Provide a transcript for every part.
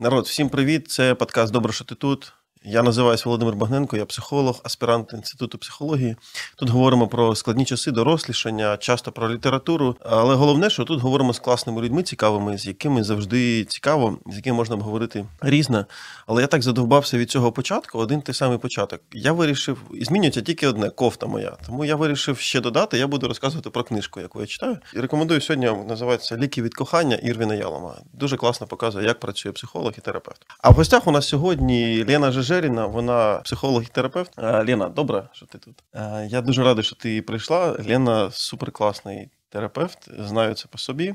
Народ, всім привіт! Це подкаст Добре, що ти тут. Я називаюся Володимир Багненко, я психолог, аспірант інституту психології. Тут говоримо про складні часи дорослішання, часто про літературу. Але головне, що тут говоримо з класними людьми, цікавими, з якими завжди цікаво, з якими можна говорити різне. Але я так задовбався від цього початку, один той самий початок. Я вирішив, і змінюється тільки одне кофта моя. Тому я вирішив ще додати. Я буду розказувати про книжку, яку я читаю. І рекомендую сьогодні. Називається Ліки від кохання Ірвіна Ялома. Дуже класно показує, як працює психолог і терапевт. А в гостях у нас сьогодні Лена Жеже. Жеріна, вона психолог і терапевт. Лена, добре, що ти тут. Я дуже радий, що ти прийшла. Лена суперкласний терапевт, знаю це по собі.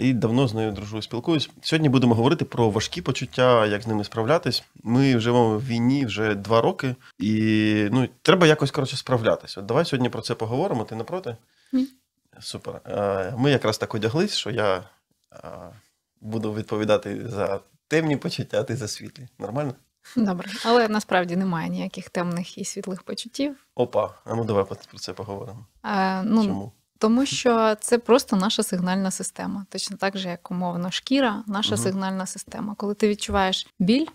І давно з нею дружу, спілкуюсь. Сьогодні будемо говорити про важкі почуття, як з ними справлятись. Ми живемо в війні вже два роки, і ну треба якось коротше справлятися. От давай сьогодні про це поговоримо. Ти не проти? Ні. Супер. Ми якраз так одяглись, що я буду відповідати за темні почуття, а ти за світлі. Нормально? Добре, але насправді немає ніяких темних і світлих почуттів. Опа, а ну давай про це поговоримо. А, ну, Чому? Тому що це просто наша сигнальна система. Точно так же, як умовно, шкіра, наша угу. сигнальна система. Коли ти відчуваєш біль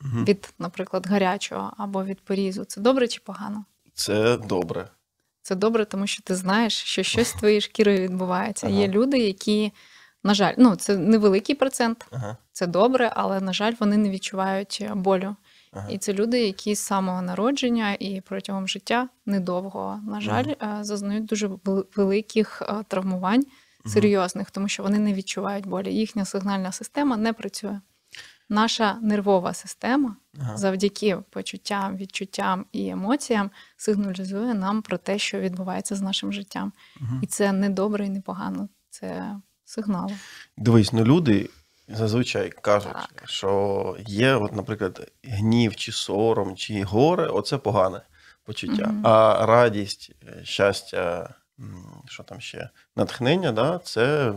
угу. від, наприклад, гарячого або від порізу, це добре чи погано? Це добре. Це добре, тому що ти знаєш, що щось з твоєю шкірою відбувається. Ага. Є люди, які на жаль, ну це невеликий процент, ага. це добре, але на жаль, вони не відчувають болю. Ага. І це люди, які з самого народження і протягом життя недовго, на жаль, ага. зазнають дуже великих травмувань серйозних, тому що вони не відчувають болі. Їхня сигнальна система не працює. Наша нервова система ага. завдяки почуттям, відчуттям і емоціям сигналізує нам про те, що відбувається з нашим життям. І це не добре і не погано. Це сигналу. Дивись, ну люди зазвичай кажуть, так. що є, от, наприклад, гнів чи сором, чи горе оце погане почуття. Угу. А радість, е, щастя, що там ще, натхнення, да, це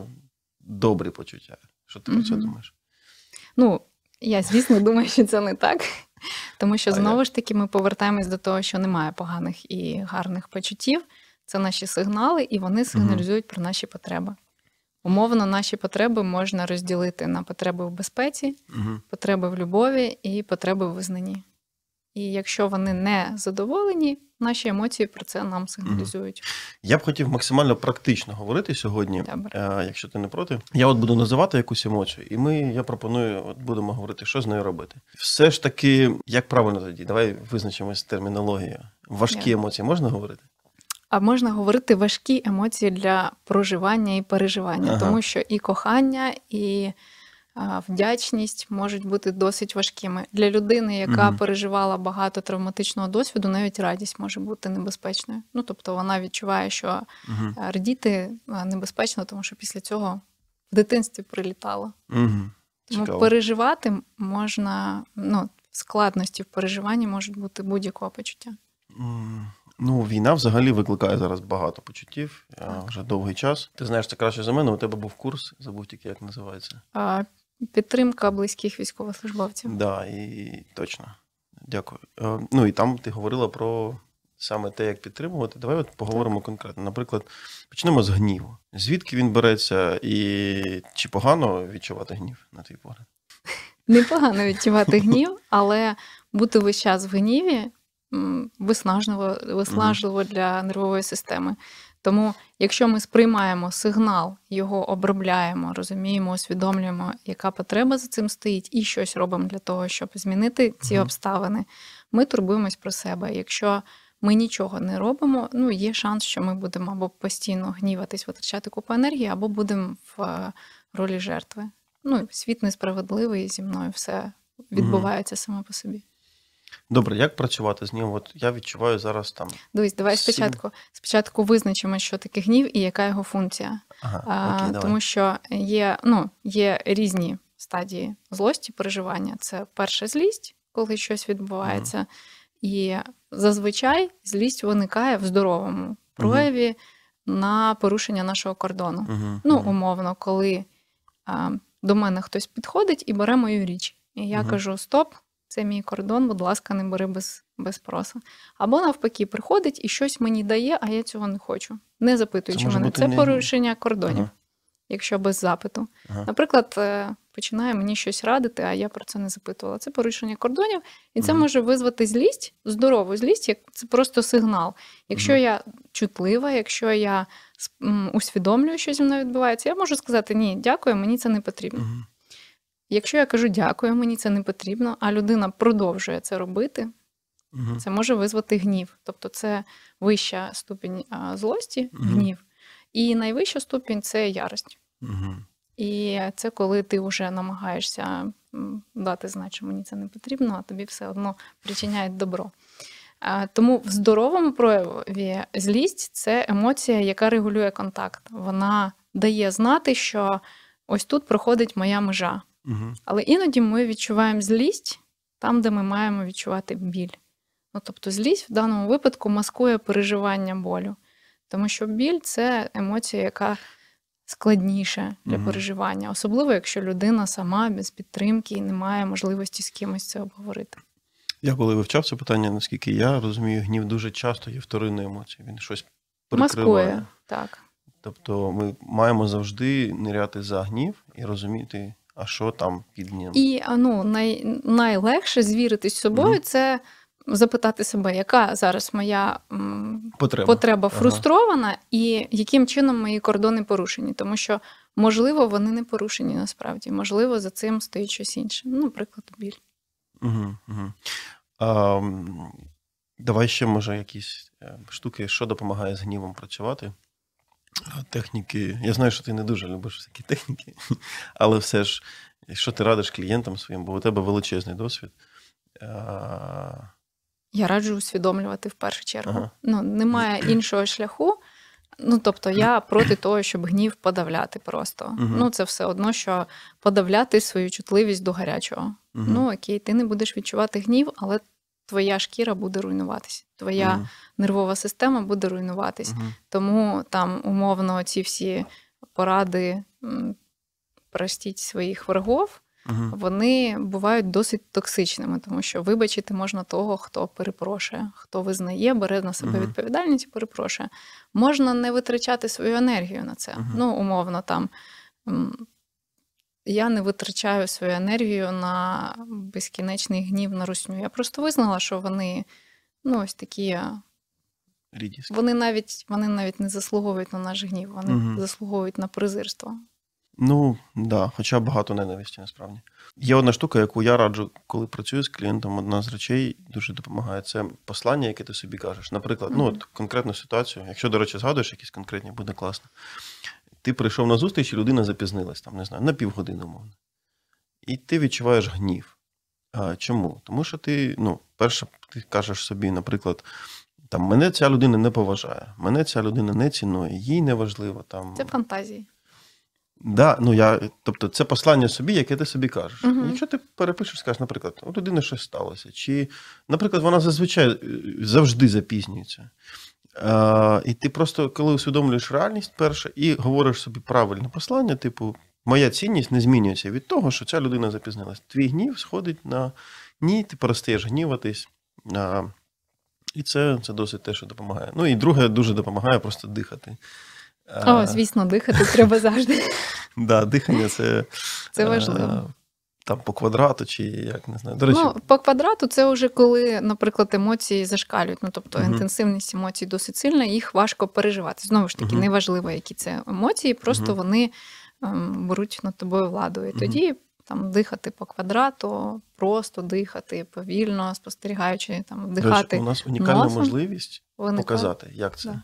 добрі почуття. Що ти угу. про це думаєш? Ну, я, звісно, думаю, що це не так. Тому що знову ж таки ми повертаємось до того, що немає поганих і гарних почуттів. Це наші сигнали, і вони сигналізують угу. про наші потреби. Умовно, наші потреби можна розділити на потреби в безпеці, угу. потреби в любові і потреби в визнанні. І якщо вони не задоволені, наші емоції про це нам сигналізують. Я б хотів максимально практично говорити сьогодні, Добре. якщо ти не проти. Я от буду називати якусь емоцію, і ми, я пропоную, от будемо говорити, що з нею робити. Все ж таки, як правильно тоді, давай визначимось термінологією. Важкі yeah. емоції можна говорити? А можна говорити важкі емоції для проживання і переживання, ага. тому що і кохання, і вдячність можуть бути досить важкими для людини, яка угу. переживала багато травматичного досвіду, навіть радість може бути небезпечною. Ну тобто вона відчуває, що угу. радіти небезпечно, тому що після цього в дитинстві прилітало. Угу. Тому переживати можна, ну складності в переживанні можуть бути будь-якого почуття. Ну, війна взагалі викликає зараз багато почуттів так. вже довгий час. Ти знаєш це краще за мене. У тебе був курс, забув тільки, як називається. А, Підтримка близьких військовослужбовців. Так, да, і точно. Дякую. Е, ну і там ти говорила про саме те, як підтримувати. Давай от поговоримо так. конкретно. Наприклад, почнемо з гніву. Звідки він береться, і чи погано відчувати гнів, на твій погляд? Непогано відчувати гнів, але бути весь час в гніві виснажливо, виснажливо для нервової системи. Тому, якщо ми сприймаємо сигнал, його обробляємо, розуміємо, усвідомлюємо, яка потреба за цим стоїть, і щось робимо для того, щоб змінити ці обставини, ми турбуємось про себе. Якщо ми нічого не робимо, ну є шанс, що ми будемо або постійно гніватись, витрачати купу енергії, або будемо в е, ролі жертви. Ну, світ несправедливий зі мною все відбувається саме по собі. Добре, як працювати з ним? От я відчуваю зараз там. Дивись, давай сім... спочатку спочатку визначимо, що таке гнів і яка його функція. Ага, окей, давай. Тому що є ну, є різні стадії злості, переживання. Це перша злість, коли щось відбувається. Угу. І зазвичай злість виникає в здоровому прояві угу. на порушення нашого кордону. Угу. Ну, умовно, коли а, до мене хтось підходить і бере мою річ. І я кажу: Стоп, це мій кордон, будь ласка, не бери без без спросу. Або навпаки, приходить і щось мені дає, а я цього не хочу. Не запитуючи мене. Це не... порушення кордонів, ага. якщо без запиту. Ага. Наприклад, е, починає мені щось радити, а я про це не запитувала. Це порушення кордонів, і це може визвати злість, здорову злість, як це просто сигнал. Якщо я чутлива, якщо я усвідомлюю, що зі мною відбувається, я можу сказати ні, дякую, мені це не потрібно. Якщо я кажу дякую, мені це не потрібно, а людина продовжує це робити, угу. це може визвати гнів. Тобто це вища ступінь а, злості, угу. гнів, і найвища ступінь це ярость. Угу. І це коли ти вже намагаєшся дати знати, що мені це не потрібно, а тобі все одно причиняють добро. Тому в здоровому прояві злість це емоція, яка регулює контакт. Вона дає знати, що ось тут проходить моя межа. Угу. Але іноді ми відчуваємо злість там, де ми маємо відчувати біль. Ну, Тобто, злість в даному випадку маскує переживання болю. Тому що біль це емоція, яка складніша для угу. переживання, особливо якщо людина сама без підтримки і не має можливості з кимось це обговорити. Я коли вивчав це питання, наскільки я розумію, гнів дуже часто є вторинною емоцією. Він щось перекриває. Маскує, так. Тобто ми маємо завжди ниряти за гнів і розуміти, а що там під ним. І ну, най, найлегше звіритись з собою mm це запитати себе, яка зараз моя потреба, потреба фрустрована, ага. і яким чином мої кордони порушені. Тому що, можливо, вони не порушені насправді. Можливо, за цим стоїть щось інше. Ну, наприклад, біль. Угу, угу. А, Давай ще, може, якісь е, штуки, що допомагає з гнівом працювати. Техніки. Я знаю, що ти не дуже любиш всякі техніки, але все ж, що ти радиш клієнтам своїм, бо у тебе величезний досвід. Я раджу усвідомлювати в першу чергу. Ага. Ну, Немає іншого шляху. Ну, тобто, я проти того, щоб гнів подавляти просто. uh Ну, це все одно, що подавляти свою чутливість до гарячого. uh Ну, окей, ти не будеш відчувати гнів, але твоя шкіра буде руйнуватися, твоя uh нервова система буде руйнуватись. Тому там умовно ці всі поради простіть своїх ворогів угу. вони бувають досить токсичними, тому що вибачити можна того, хто перепрошує, хто визнає, бере на себе угу. відповідальність і перепрошує. Можна не витрачати свою енергію на це. Угу. Ну, умовно, там. Я не витрачаю свою енергію на безкінечний гнів на русню. Я просто визнала, що вони ну, ось такі. Рідість. Вони навіть вони навіть не заслуговують на наш гнів, вони угу. заслуговують на презирство. Ну, да, хоча багато ненависті насправді. Є одна штука, яку я раджу, коли працюю з клієнтом, одна з речей дуже допомагає. Це послання, яке ти собі кажеш. Наприклад, mm-hmm. ну от конкретну ситуацію, якщо, до речі, згадуєш якісь конкретні, буде класно. Ти прийшов на зустріч, і людина запізнилась, там, не знаю, на півгодини, умовно. І ти відчуваєш гнів. А, Чому? Тому що ти, ну, перше, ти кажеш собі, наприклад, там, мене ця людина не поважає, мене ця людина не цінує, їй не важливо. Там... Це фантазії. Да, ну я, Тобто, це послання собі, яке ти собі кажеш. uh Якщо ти перепишеш, скажеш, наприклад, у людини щось сталося, чи, наприклад, вона зазвичай е, завжди запізнюється. А, І ти просто коли усвідомлюєш реальність перше і говориш собі правильне послання, типу, моя цінність не змінюється від того, що ця людина запізнилась. Твій гнів сходить на ні, ти перестаєш гніватись. А, І це це досить те, що допомагає. Ну і друге, дуже допомагає просто дихати. О, звісно, дихати треба завжди. Да, Дихання це Це важливо. Там по квадрату, чи як не знаю. До речі, ну, по квадрату це вже коли, наприклад, емоції зашкалюють. Ну тобто uh інтенсивність емоцій досить сильна, їх важко переживати. Знову ж таки, uh неважливо, які це емоції, просто uh вони ем, беруть над тобою владу. І тоді там дихати по квадрату, просто дихати повільно, спостерігаючи там вдихати. У нас унікальна носом, можливість виникає. показати, як це. Да.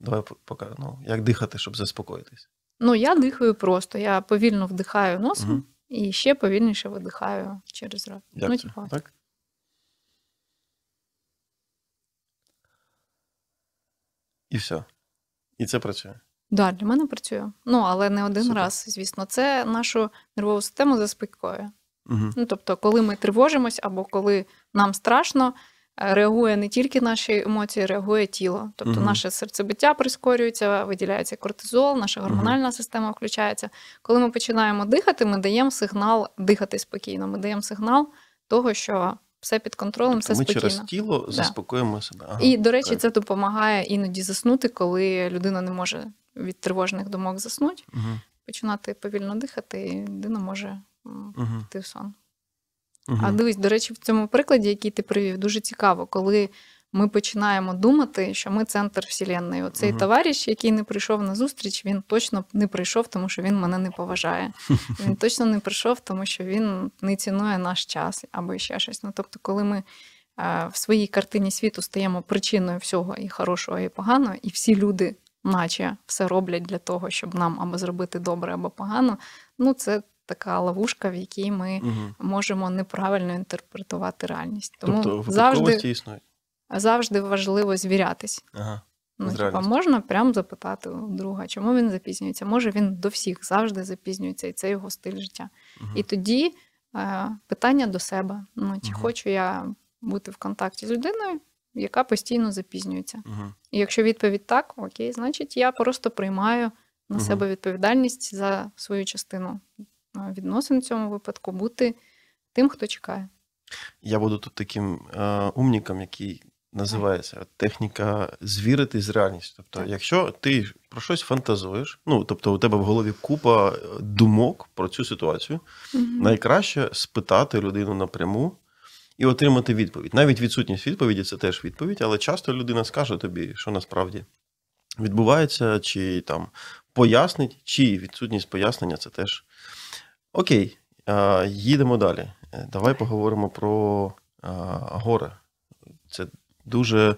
Давай поки, ну, як дихати, щоб заспокоїтись. Ну, я дихаю просто. Я повільно вдихаю носом. І ще повільніше видихаю через рот. Як ну, це? Типу. Так? І все. І це працює. Так, да, для мене працює. Ну, але не один Супер. раз, звісно. Це нашу нервову систему заспокоює. Угу. Ну, Тобто, коли ми тривожимось або коли нам страшно, реагує не тільки наші емоції, реагує тіло. Тобто угу. наше серцебиття прискорюється, виділяється кортизол, наша гормональна угу. система включається. Коли ми починаємо дихати, ми даємо сигнал дихати спокійно. Ми даємо сигнал того, що все під контролем, тобто все ми спокійно. Ми через тіло да. заспокоїмо себе. Ага, І, до речі, так. це допомагає іноді заснути, коли людина не може від тривожних думок заснути, угу. починати повільно дихати, і людина може угу. ти в сон. Угу. А дивись, до речі, в цьому прикладі, який ти привів, дуже цікаво, коли ми починаємо думати, що ми центр вселенної. Оцей угу. товариш, який не прийшов на зустріч, він точно не прийшов, тому що він мене не поважає. Він точно не прийшов, тому що він не цінує наш час або ще щось. Ну тобто, коли ми в своїй картині світу стаємо причиною всього і хорошого, і поганого, і всі люди, наче все роблять для того, щоб нам або зробити добре, або погано. Ну, це така ловушка, в якій ми угу. можемо неправильно інтерпретувати реальність. Тому тобто, завжди існують? завжди важливо звірятись. Ага. Ну, типа, можна прямо запитати у друга, чому він запізнюється. Може, він до всіх завжди запізнюється, і це його стиль життя. Угу. І тоді е, питання до себе: ну, чи угу. хочу я бути в контакті з людиною, яка постійно запізнюється. Угу. І якщо відповідь так, окей, значить я просто приймаю на угу. себе відповідальність за свою частину відносин в цьому випадку, бути тим, хто чекає. Я буду тут таким е, умніком, який називається техніка звірити з реальністю. Тобто, так. якщо ти про щось фантазуєш, ну тобто у тебе в голові купа думок про цю ситуацію, угу. найкраще спитати людину напряму і отримати відповідь. Навіть відсутність відповіді це теж відповідь, але часто людина скаже тобі, що насправді відбувається, чи там пояснить, чи відсутність пояснення це теж окей. Їдемо далі. Е, давай поговоримо про гори. Це дуже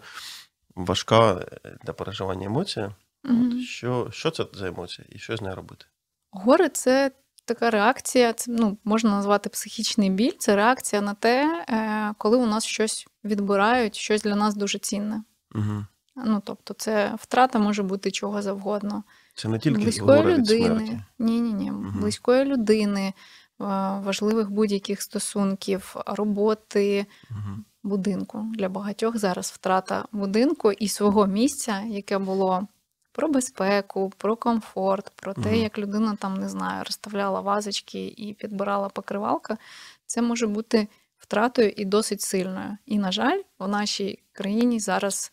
важка е, для переживання емоція. От, що, що це за емоція і що з нею робити? Гори це така реакція, це ну, можна назвати психічний біль, це реакція на те, е, коли у нас щось відбирають, щось для нас дуже цінне. Угу. Ну, Тобто, це втрата може бути чого завгодно. Це не тільки близької людини, ні, ні, ні, угу. близької людини, важливих будь-яких стосунків, роботи. Угу. Будинку для багатьох зараз втрата будинку і свого місця, яке було про безпеку, про комфорт, про те, як людина там не знаю, розставляла вазочки і підбирала покривалка, це може бути втратою і досить сильною. І, на жаль, в нашій країні зараз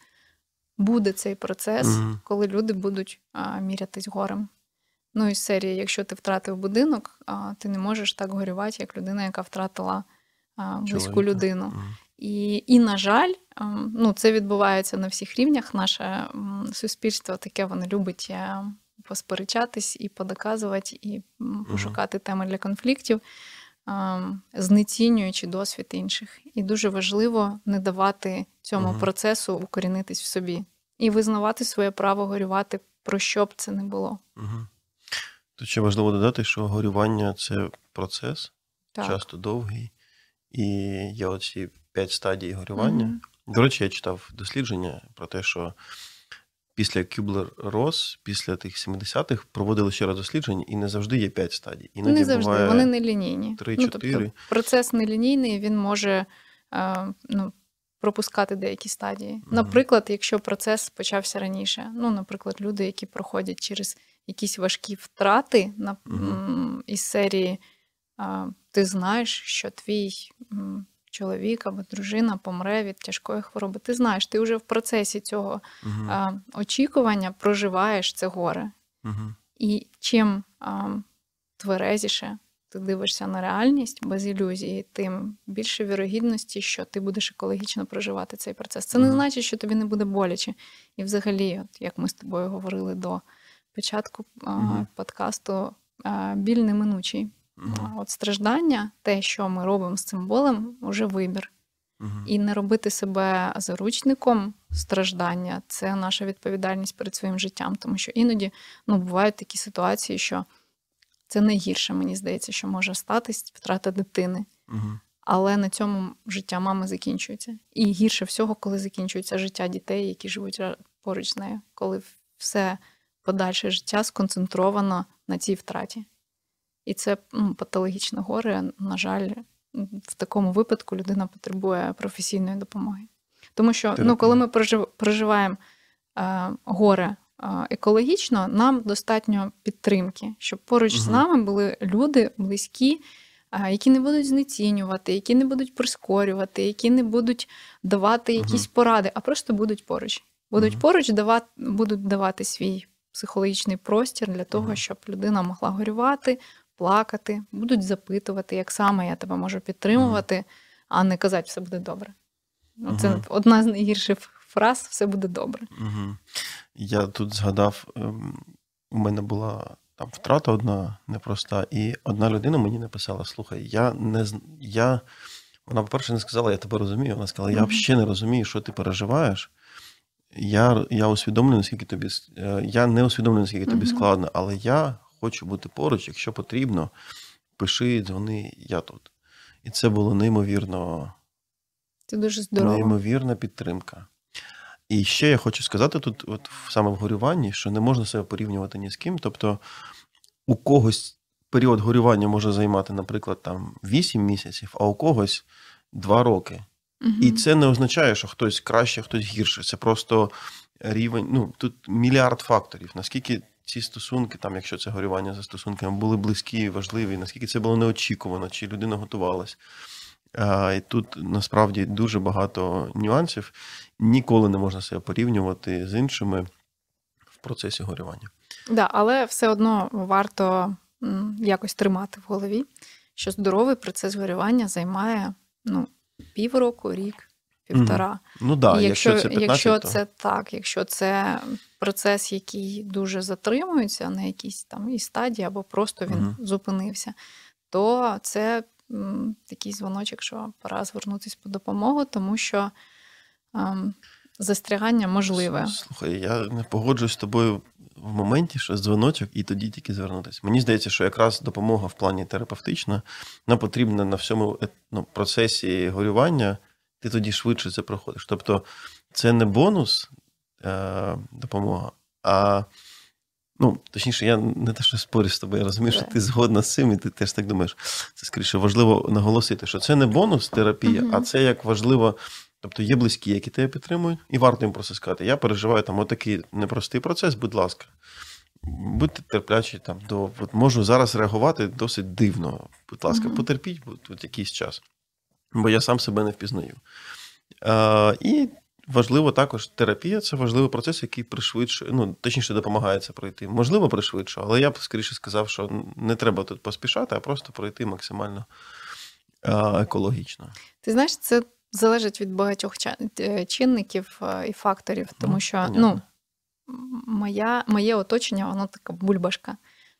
буде цей процес, mm-hmm. коли люди будуть а, мірятись горем. Ну, із серії, якщо ти втратив будинок, а, ти не можеш так горювати, як людина, яка втратила а, близьку людину. Mm-hmm. І, і, на жаль, ну, це відбувається на всіх рівнях. Наше суспільство таке воно любить е, посперечатись і подоказувати, і пошукати теми для конфліктів, знецінюючи досвід інших. І дуже важливо не давати цьому uh процесу укорінитись в собі і визнавати своє право горювати, про що б це не було. uh Тут ще важливо додати, що горювання це процес, так. часто довгий, і є оці п'ять стадій горювання. Mm-hmm. До речі, я читав дослідження про те, що після Кюблер-Рос, після тих 70-х, проводили ще раз дослідження, і не завжди є п'ять стадій. Іноді не завжди, буває вони не лінійні. Три-чотири. Ну, тобто процес нелінійний, він може е, ну, пропускати деякі стадії. Наприклад, якщо процес почався раніше, ну, наприклад, люди, які проходять через якісь важкі втрати на, із серії. Ти знаєш, що твій чоловік або дружина помре від тяжкої хвороби. Ти знаєш, ти вже в процесі цього угу. а, очікування проживаєш це горе. Угу. І чим а, тверезіше ти дивишся на реальність без ілюзії, тим більше вірогідності, що ти будеш екологічно проживати цей процес. Це угу. не значить, що тобі не буде боляче. І взагалі, от як ми з тобою говорили до початку а, подкасту, біль неминучий. Uh-huh. От страждання, те, що ми робимо з цим болем, вже вибір. Uh-huh. І не робити себе заручником страждання це наша відповідальність перед своїм життям. Тому що іноді ну, бувають такі ситуації, що це найгірше, мені здається, що може статись втрата дитини. Uh-huh. Але на цьому життя мами закінчується. І гірше всього, коли закінчується життя дітей, які живуть поруч з нею, коли все подальше життя сконцентровано на цій втраті. І це ну, патологічне горе. На жаль, в такому випадку людина потребує професійної допомоги. Тому що ну, коли ми проживаємо е, горе е, екологічно, нам достатньо підтримки, щоб поруч угу. з нами були люди близькі, е, які не будуть знецінювати, які не будуть прискорювати, які не будуть давати якісь угу. поради, а просто будуть поруч. Будуть угу. поруч давати, будуть давати свій психологічний простір для того, щоб людина могла горювати, плакати, будуть запитувати, як саме я тебе можу підтримувати, mm. а не казати, все буде добре. Це mm одна з найгірших фраз все буде добре. Mm-hmm. Я тут згадав, ем, у мене була там втрата одна непроста, і одна людина мені написала: Слухай, я не я. Вона, по-перше, не сказала, я тебе розумію. Вона сказала, я взагалі не розумію, що ти переживаєш. Я я усвідомлюю, наскільки тобі е, я не усвідомлюю, наскільки тобі складно, але я хочу бути поруч, якщо потрібно, пиши, дзвони, я тут. І це було неймовірно. Це дуже здорово. Неймовірна підтримка. І ще я хочу сказати тут, от саме в горюванні, що не можна себе порівнювати ні з ким. Тобто у когось період горювання може займати, наприклад, там 8 місяців, а у когось 2 роки. Угу. І це не означає, що хтось краще, хтось гірше. Це просто рівень. Ну тут мільярд факторів. Наскільки ці стосунки, там, якщо це горювання за стосунками, були близькі, важливі, наскільки це було неочікувано, чи людина готувалась. А, І тут насправді дуже багато нюансів. Ніколи не можна себе порівнювати з іншими в процесі горювання. Да, але все одно варто якось тримати в голові, що здоровий процес горювання займає ну, півроку, рік, півтора. Ну да, якщо, якщо це 15, якщо то... це так, якщо це процес, який дуже затримується на якійсь там і стадії, або просто він mm. зупинився, то це м, такий дзвоночок, що пора звернутися по допомогу, тому що. Ем, Застрягання можливе. Слухай, я не погоджуюсь з тобою в моменті, що дзвоночок, і тоді тільки звернутися. Мені здається, що якраз допомога в плані терапевтична нам потрібна на всьому ну, процесі горювання, ти тоді швидше це проходиш. Тобто це не бонус е, допомога, а ну, точніше, я не те, що спорю з тобою, я розумію, що ти згодна з цим, і ти теж так думаєш. Це скоріше важливо наголосити, що це не бонус терапія, mm а це як важливо. Тобто є близькі, які тебе підтримують, і варто їм просто сказати, я переживаю там отакий непростий процес, будь ласка. Будьте терплячі там до от можу зараз реагувати досить дивно. Будь ласка, mm-hmm. потерпіть тут якийсь час, бо я сам себе не впізнаю. А, І важливо також терапія це важливий процес, який пришвидшує, ну точніше допомагає це пройти. Можливо, пришвидшує, але я б скоріше сказав, що не треба тут поспішати, а просто пройти максимально екологічно. Ти знаєш, це залежить від багатьох е, чинників е, і факторів, тому що ну, моя, моє оточення, воно така бульбашка.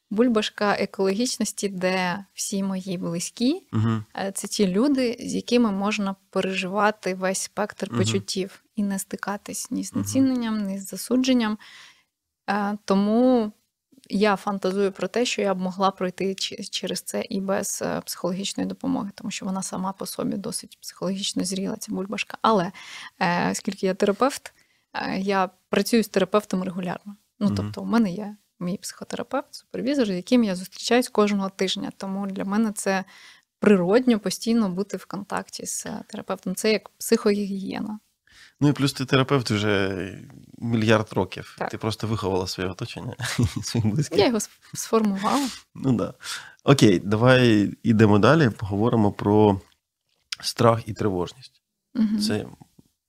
Бульбашка екологічності, де всі мої близькі, угу. це ті люди, з якими можна переживати весь спектр угу. почуттів і не стикатись ні з націненням, ні з засудженням. Тому я фантазую про те, що я б могла пройти через це і без е, психологічної допомоги, тому що вона сама по собі досить психологічно зріла, ця бульбашка. Але е, оскільки я терапевт, е, я працюю з терапевтом регулярно. Ну mm-hmm. тобто, у мене є мій психотерапевт, супервізор, з яким я зустрічаюсь кожного тижня. Тому для мене це природньо постійно бути в контакті з терапевтом. Це як психогігієна. Ну і плюс ти терапевт вже мільярд років. Так. Ти просто виховала своє оточення своїх близьких. Я його сформувала. Ну да. Окей, давай йдемо далі. Поговоримо про страх і тривожність. Угу. Це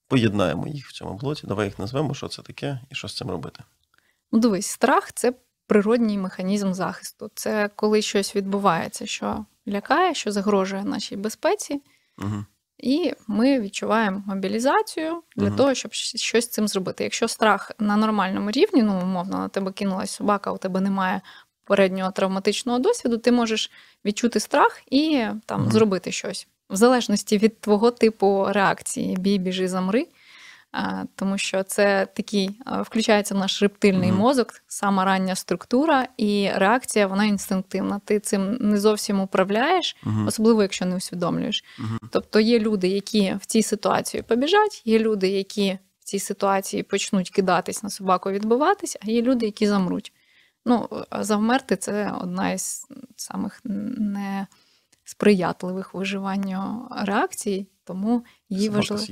поєднаємо їх в цьому блоці. Давай їх назвемо, що це таке і що з цим робити. Ну, дивись, страх це природній механізм захисту. Це коли щось відбувається, що лякає, що загрожує нашій безпеці. Угу. І ми відчуваємо мобілізацію для uh того, щоб щось з цим зробити. Якщо страх на нормальному рівні, ну умовно, на тебе кинулась собака, у тебе немає переднього травматичного досвіду, ти можеш відчути страх і там uh зробити щось в залежності від твого типу реакції: бій, біжи, замри тому що це такий включається в наш рептильний mm-hmm. мозок, сама рання структура, і реакція вона інстинктивна. Ти цим не зовсім управляєш, mm-hmm. особливо якщо не усвідомлюєш. Mm-hmm. Тобто є люди, які в цій ситуації побіжать, є люди, які в цій ситуації почнуть кидатись на собаку, відбиватись, а є люди, які замруть. Ну, завмерти це одна із самих несприятливих виживанню реакцій, тому її важливо.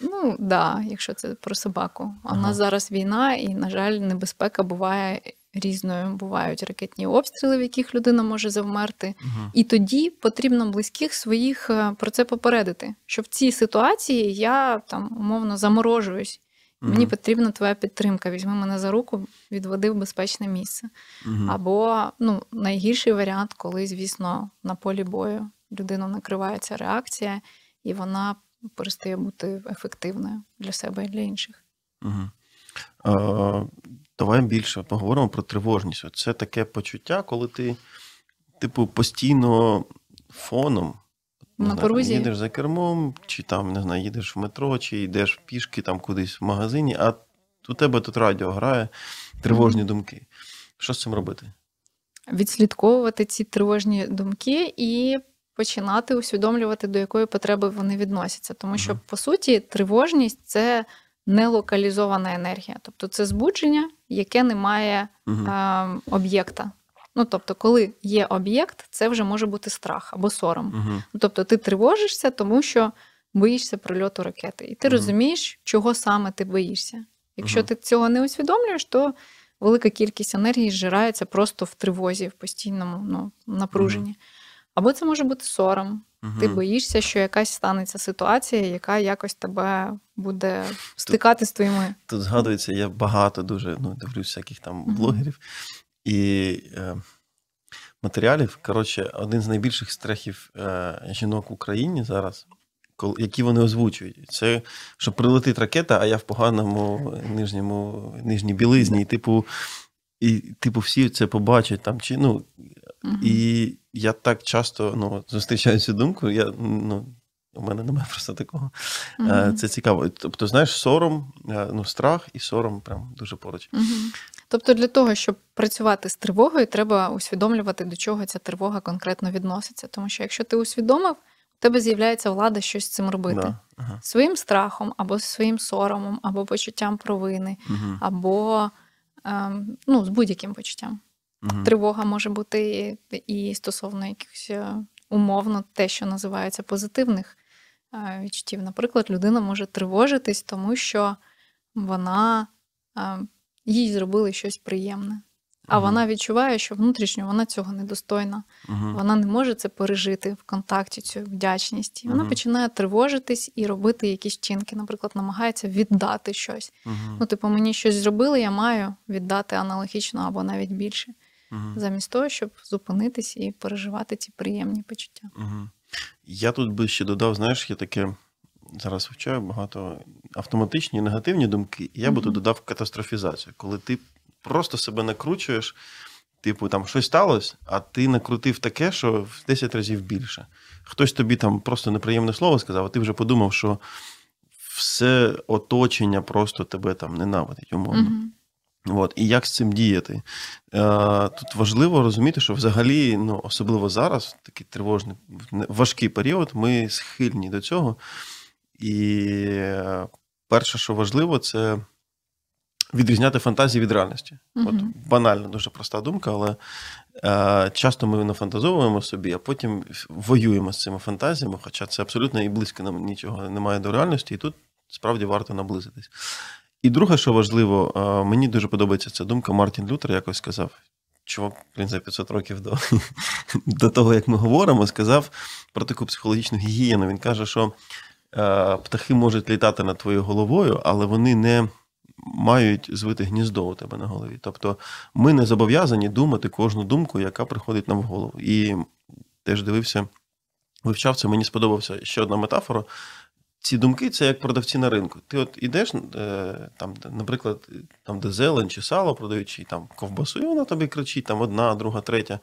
Ну так, да, якщо це про собаку. А ага. в нас зараз війна, і, на жаль, небезпека буває різною. Бувають ракетні обстріли, в яких людина може завмерти. Ага. І тоді потрібно близьких своїх е, про це попередити. Що в цій ситуації я там умовно заморожуюсь. Мені потрібна твоя підтримка. Візьми мене за руку, відведи в безпечне місце. Мгм. Або ну, найгірший варіант, коли, звісно, на полі бою людину накривається реакція, і вона перестає бути ефективною для себе і для інших. Мгм. А, давай більше поговоримо про тривожність. Це таке почуття, коли ти, типу, постійно фоном. На знаю, порозі. їдеш за кермом, чи там, не знаю, їдеш в метро, чи йдеш пішки там кудись в магазині, а у тебе тут радіо грає, тривожні думки. Що з цим робити? Відслідковувати ці тривожні думки і починати усвідомлювати, до якої потреби вони відносяться. Тому що, по суті, тривожність це нелокалізована енергія, тобто це збудження, яке не має е, об'єкта. Ну, тобто, коли є об'єкт, це вже може бути страх або сором. Ну, Тобто ти тривожишся, тому що боїшся прильоту ракети. І ти Мгм. розумієш, чого саме ти боїшся. Якщо Мгм. ти цього не усвідомлюєш, то велика кількість енергії зжирається просто в тривозі, в постійному ну, напруженні. Або це може бути сором. Ти боїшся, що якась станеться ситуація, яка якось тебе буде стикати з твоїми. Тут згадується, я багато дуже ну, дивлюсь всяких там Мгм. блогерів і е, матеріалів. Коротше, один з найбільших страхів е, жінок в Україні зараз, які вони озвучують, це що прилетить ракета, а я в поганому нижньому, нижній білизні, і типу, і, типу, всі це побачать там. Чи, ну, І я так часто ну, зустрічаю цю думку. Я, ну, у мене немає просто такого. Мгм. Це цікаво. Тобто, знаєш, сором, е, ну, страх і сором прям дуже поруч. Мгм. Тобто для того, щоб працювати з тривогою, треба усвідомлювати, до чого ця тривога конкретно відноситься. Тому що якщо ти усвідомив, у тебе з'являється влада щось з цим робити. Да. Ага. Своїм страхом, або своїм соромом, або почуттям провини, Угу. або ем, ну, з будь-яким почуттям. Угу. Тривога може бути і, стосовно якихось е, умовно те, що називається позитивних е, відчуттів. Наприклад, людина може тривожитись, тому що вона е, їй зробили щось приємне. А Мгм. вона відчуває, що внутрішньо вона цього недостойна. Угу. Вона не може це пережити в контакті, цю вдячність. І вона Мгм. починає тривожитись і робити якісь вчинки. Наприклад, намагається віддати щось. Ну, типу, мені щось зробили, я маю віддати аналогічно або навіть більше, Угу. замість того, щоб зупинитись і переживати ці приємні почуття. Угу. Я тут би ще додав, знаєш, є таке. Зараз вивчаю багато автоматичні негативні думки, і я би тут додав катастрофізацію, коли ти просто себе накручуєш, типу, там щось сталося, а ти накрутив таке, що в 10 разів більше. Хтось тобі там просто неприємне слово сказав, а ти вже подумав, що все оточення просто тебе там ненавидить, умовно. Мгм. От, і як з цим діяти? Е, тут важливо розуміти, що взагалі, ну, особливо зараз, в такий тривожний, важкий період, ми схильні до цього. І е, перше, що важливо, це відрізняти фантазії від реальності. От Мгм. банальна, дуже проста думка, але е, часто ми нафантазовуємо собі, а потім воюємо з цими фантазіями, хоча це абсолютно і близько нам нічого немає до реальності, і тут справді варто наблизитись. І друге, що важливо, е, мені дуже подобається ця думка. Мартін Лютер якось сказав. Чувак, блін, за 500 років до, до того, як ми говоримо, сказав про таку психологічну гігієну. Він каже, що е, птахи можуть літати над твоєю головою, але вони не мають звити гніздо у тебе на голові. Тобто ми не зобов'язані думати кожну думку, яка приходить нам в голову. І теж дивився, вивчав це, мені сподобався ще одна метафора. Ці думки це як продавці на ринку. Ти от ідеш, е, там, наприклад, там, де зелень чи сало продають, чи там ковбасу, і вона тобі кричить, там одна, друга, третя.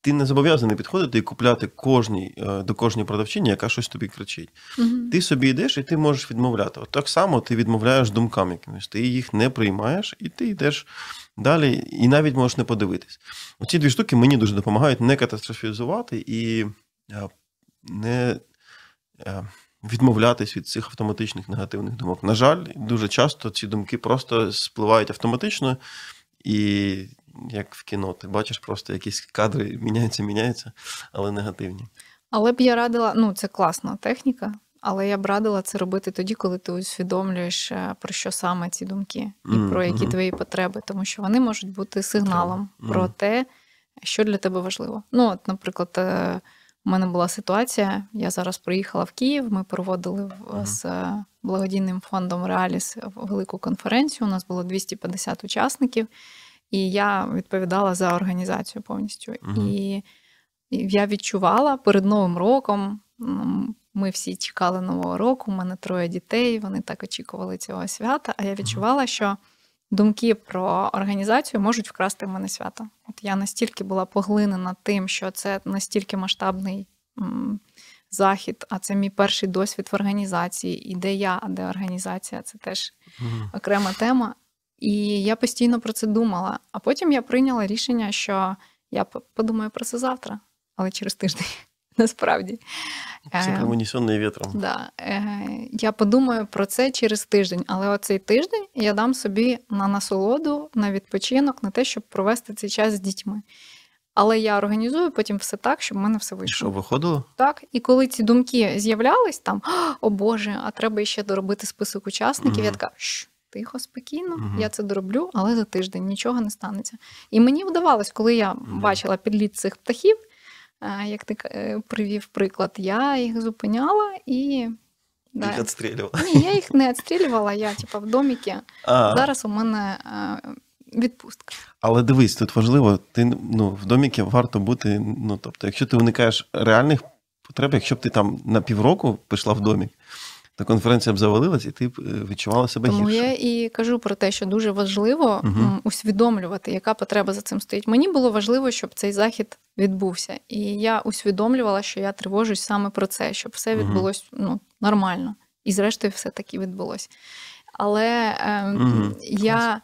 Ти не зобов'язаний підходити і купляти кожній, е, до кожної продавчині, яка щось тобі кричить. Мгм. Ти собі йдеш і ти можеш відмовляти. От так само ти відмовляєш думкам якимось, ти їх не приймаєш, і ти йдеш далі, і навіть можеш не подивитись. Оці дві штуки мені дуже допомагають не катастрофізувати і е, не відмовлятись від цих автоматичних негативних думок. На жаль, дуже часто ці думки просто спливають автоматично, і як в кіно, ти бачиш просто якісь кадри міняються, міняються, але негативні. Але б я радила, ну це класна техніка, але я б радила це робити тоді, коли ти усвідомлюєш, е, про що саме ці думки, і Мгм, про які твої потреби, тому що вони можуть бути сигналом Мгм. про те, що для тебе важливо. Ну, от, наприклад, е, у мене була ситуація. Я зараз приїхала в Київ. Ми проводили з е, благодійним фондом Реаліс велику конференцію. У нас було 250 учасників, і я відповідала за організацію повністю. Угу. І я відчувала перед Новим роком. Ми всі чекали нового року. У мене троє дітей. Вони так очікували цього свята. А я відчувала, що думки про організацію можуть вкрасти в мене свято. От я настільки була поглинена тим, що це настільки масштабний м, захід, а це мій перший досвід в організації. І де я, а де організація це теж окрема тема. І я постійно про це думала. А потім я прийняла рішення, що я подумаю про це завтра, але через тиждень. Насправді. Це унесений вітром. Да. Я подумаю про це через тиждень, але оцей тиждень я дам собі на насолоду, на відпочинок, на те, щоб провести цей час з дітьми. Але я організую потім все так, щоб в мене все вийшло. Що виходило? Так. І коли ці думки з'являлись, там о Боже, а треба ще доробити список учасників, угу. я така. Тихо, спокійно, угу. я це дороблю, але за тиждень нічого не станеться. І мені вдавалось, коли я угу. бачила підліт цих птахів, як ти е, привів приклад, я їх зупиняла і. Да. Їх відстрілювала? Ні, я їх не відстрілювала, я типу, в доміки. А. Зараз у мене відпустка. Але дивись, тут важливо, ти ну, в доміки варто бути. Ну, тобто, якщо ти уникаєш реальних потреб, якщо б ти там на півроку пішла в домік, то конференція б завалилась, і ти б е, відчувала себе Тому гірше. я і кажу про те, що дуже важливо угу. усвідомлювати, яка потреба за цим стоїть. Мені було важливо, щоб цей захід відбувся. І я усвідомлювала, що я тривожусь саме про це, щоб все відбулось ну, нормально. І, зрештою, все таки відбулось. Але е, угу. я.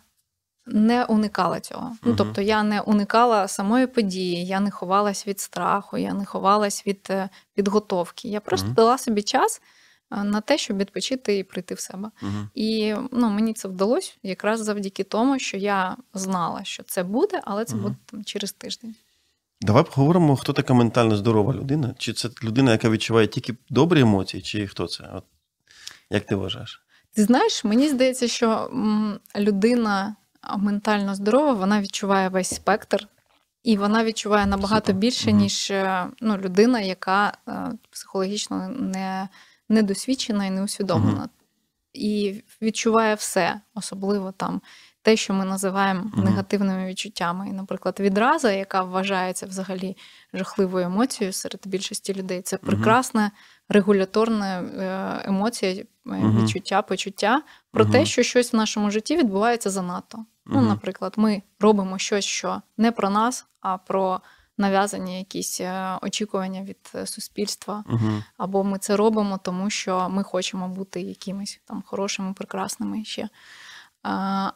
Не уникала цього. Ну, тобто я не уникала самої події, я не ховалась від страху, я не ховалась від е, підготовки. Я просто uh дала собі час на те, щоб відпочити і прийти в себе. Угу. І ну, мені це вдалося якраз завдяки тому, що я знала, що це буде, але це угу. буде там, через тиждень. Давай поговоримо, хто така ментально здорова людина. Чи це людина, яка відчуває тільки добрі емоції, чи хто це? От, Як ти вважаєш? Ти знаєш, мені здається, що людина ментально здорова, вона відчуває весь спектр. І вона відчуває набагато Супер. більше, ніж е, ну, людина, яка е, психологічно не недосвідчена і неусвідомлена. І відчуває все, особливо там те, що ми називаємо негативними відчуттями. І, наприклад, відраза, яка вважається взагалі жахливою емоцією серед більшості людей, це прекрасна регуляторна е, емоція, е, відчуття, почуття про те, що щось в нашому житті відбувається занадто. Ну, наприклад, ми робимо щось, що не про нас, а про нав'язані якісь е, очікування від е, суспільства, угу. або ми це робимо, тому що ми хочемо бути якимись там хорошими, прекрасними ще.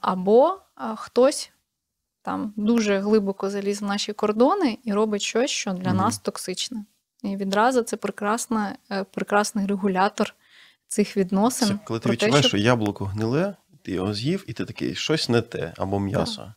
Або хтось там дуже глибоко заліз в наші кордони і робить щось, що для угу. нас токсичне. І відразу це прекрасна, е, прекрасний регулятор цих відносин. Це коли ти відчуваєш, що... що яблуко гниле, ти його з'їв, і ти такий щось не те або м'ясо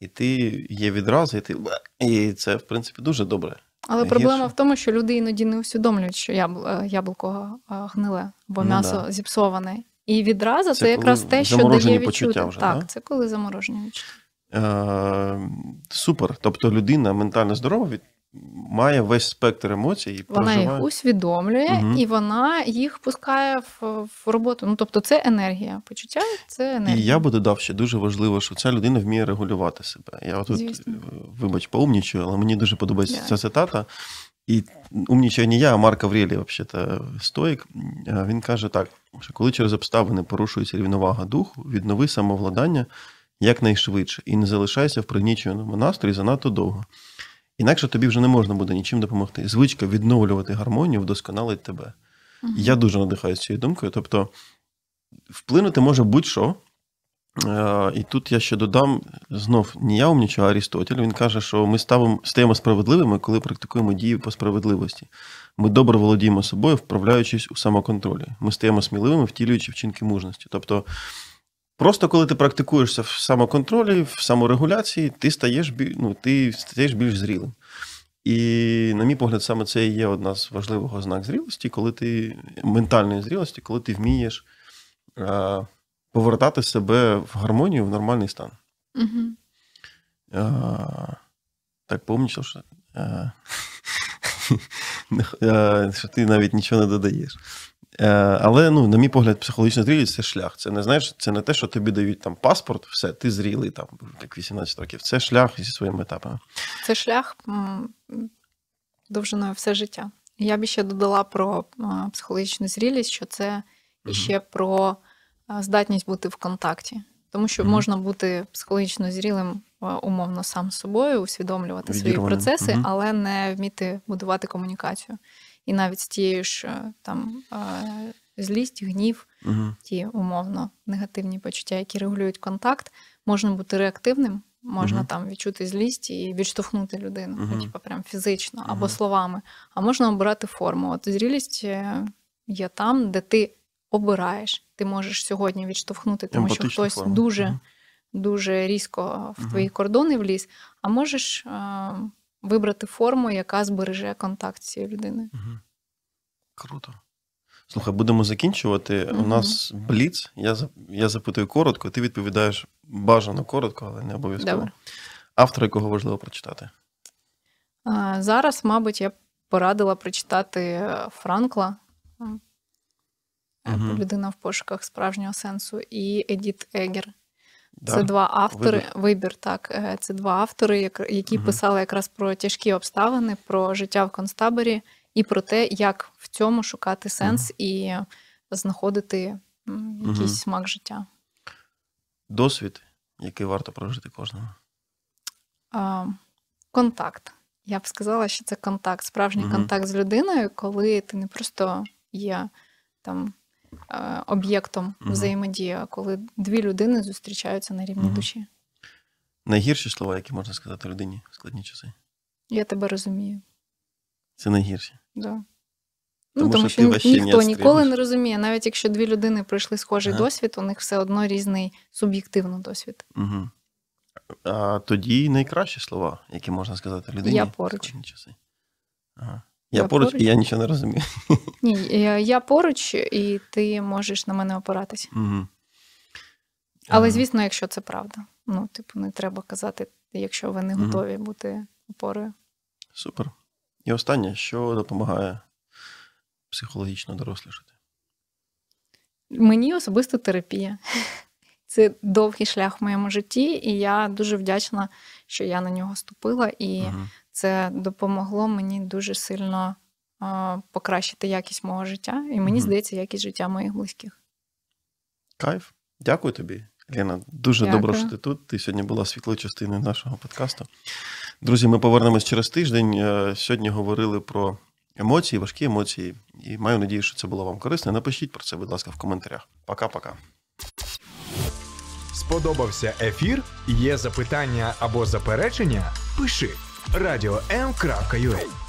і ти є відразу, і ти і це, в принципі, дуже добре. Але Гірше. проблема в тому, що люди іноді не усвідомлюють, що е, яблуко е, гниле, бо ну, м'ясо да. зіпсоване. І відразу це, це якраз те, що дає відчути. Вже, так, да? це коли заморожені відчуття. Е, Супер. Тобто людина ментально здорова від має весь спектр емоцій. І Вона проживає. їх усвідомлює угу. і вона їх пускає в, в роботу. Ну тобто, це енергія. Почуття це енергія. І я би додав ще дуже важливо, що ця людина вміє регулювати себе. Я тут, Звісно. вибач, поумнічую, але мені дуже подобається yeah. ця цитата. І умнічає не я, а Марк Аврелій, взагалі, стоїк. Він каже так: що коли через обставини порушується рівновага духу, віднови самовладання якнайшвидше і не залишайся в пригніченому настрої занадто довго. Інакше тобі вже не можна буде нічим допомогти. Звичка відновлювати гармонію вдосконалить тебе. Uh-huh. Я дуже надихаюся цією думкою. Тобто, вплинути може будь-що. Е, і тут я ще додам знов не я умнічу, а Арістотель. Він каже, що ми ставимо, стаємо справедливими, коли практикуємо дії по справедливості. Ми добре володіємо собою, вправляючись у самоконтролі. Ми стаємо сміливими, втілюючи вчинки мужності. Тобто, Просто коли ти практикуєшся в самоконтролі, в саморегуляції, ти стаєш ну, ти стаєш більш зрілим. І, на мій погляд, саме це і є одна з важливих ознак зрілості, коли ти ментальної зрілості, коли ти вмієш а, повертати себе в гармонію, в нормальний стан. Угу. А, Так, помнічив, що, а, що ти навіть нічого не додаєш. Е, але, ну, на мій погляд, психологічна зрілість це шлях. Це не знаєш, це не те, що тобі дають там паспорт, все, ти зрілий, там, як 18 років. Це шлях зі своїми етапами. Це шлях довжиною все життя. Я б ще додала про психологічну зрілість, що це ще про здатність бути в контакті. Тому що можна бути психологічно зрілим, умовно, сам з собою, усвідомлювати свої процеси, але не вміти будувати комунікацію. І навіть з тією ж е, там злість, гнів, ті умовно негативні почуття, які регулюють контакт, можна бути реактивним, можна там відчути злість і відштовхнути людину, ну, типу прям фізично або словами. А можна обирати форму. От зрілість е, є там, де ти обираєш. Ти можеш сьогодні відштовхнути, тому що хтось форму. дуже дуже різко в твої кордони вліз, а можеш е- вибрати форму, яка збереже контакт з цією людиною. uh Круто. Слухай, будемо закінчувати. uh У нас бліц. Я я запитую коротко, ти відповідаєш бажано коротко, але не обов'язково. Добре. Автора, якого важливо прочитати? А, Зараз, мабуть, я порадила прочитати Франкла угу. людина в пошуках справжнього сенсу, і Едіт Егер. Да. Це два автори. Вибір. Вибір, так. Е, це два автори, які угу. писали якраз про тяжкі обставини, про життя в концтаборі і про те, як в цьому шукати сенс угу. і знаходити якийсь смак життя. Досвід, який варто прожити кожному. А, Контакт. Я б сказала, що це контакт, справжній контакт з людиною, коли ти не просто є там об'єктом угу. взаємодії, коли дві людини зустрічаються на рівні угу. душі. Найгірші слова, які можна сказати людині в складні часи. Я тебе розумію. Це найгірші. Да. Тому, ну, тому що, що ніхто ніколи не розуміє, навіть якщо дві людини пройшли схожий ага. досвід, у них все одно різний суб'єктивний досвід. Угу. А тоді найкращі слова, які можна сказати людині. Я поруч. В часи. Ага. Я, я поруч, поруч і я нічого не розумію. Ні, я поруч, і ти можеш на мене опиратися. Угу. Але, звісно, якщо це правда. Ну, типу, не треба казати, якщо ви не готові угу. бути опорою. Супер. І останнє, що допомагає психологічно дорослішати? Мені особисто терапія. Це довгий шлях в моєму житті, і я дуже вдячна, що я на нього ступила. І угу це допомогло мені дуже сильно покращити якість мого життя, і мені mm здається, якість життя моїх близьких. Кайф. Дякую тобі, Лена. Дуже Дякую. добре, що ти тут. Ти сьогодні була світлою частиною нашого подкасту. Друзі, ми повернемось через тиждень. Е, сьогодні говорили про емоції, важкі емоції, і маю надію, що це було вам корисно. Напишіть про це, будь ласка, в коментарях. Пока-пока. Сподобався ефір? Є запитання або заперечення? Пиши радіом.ua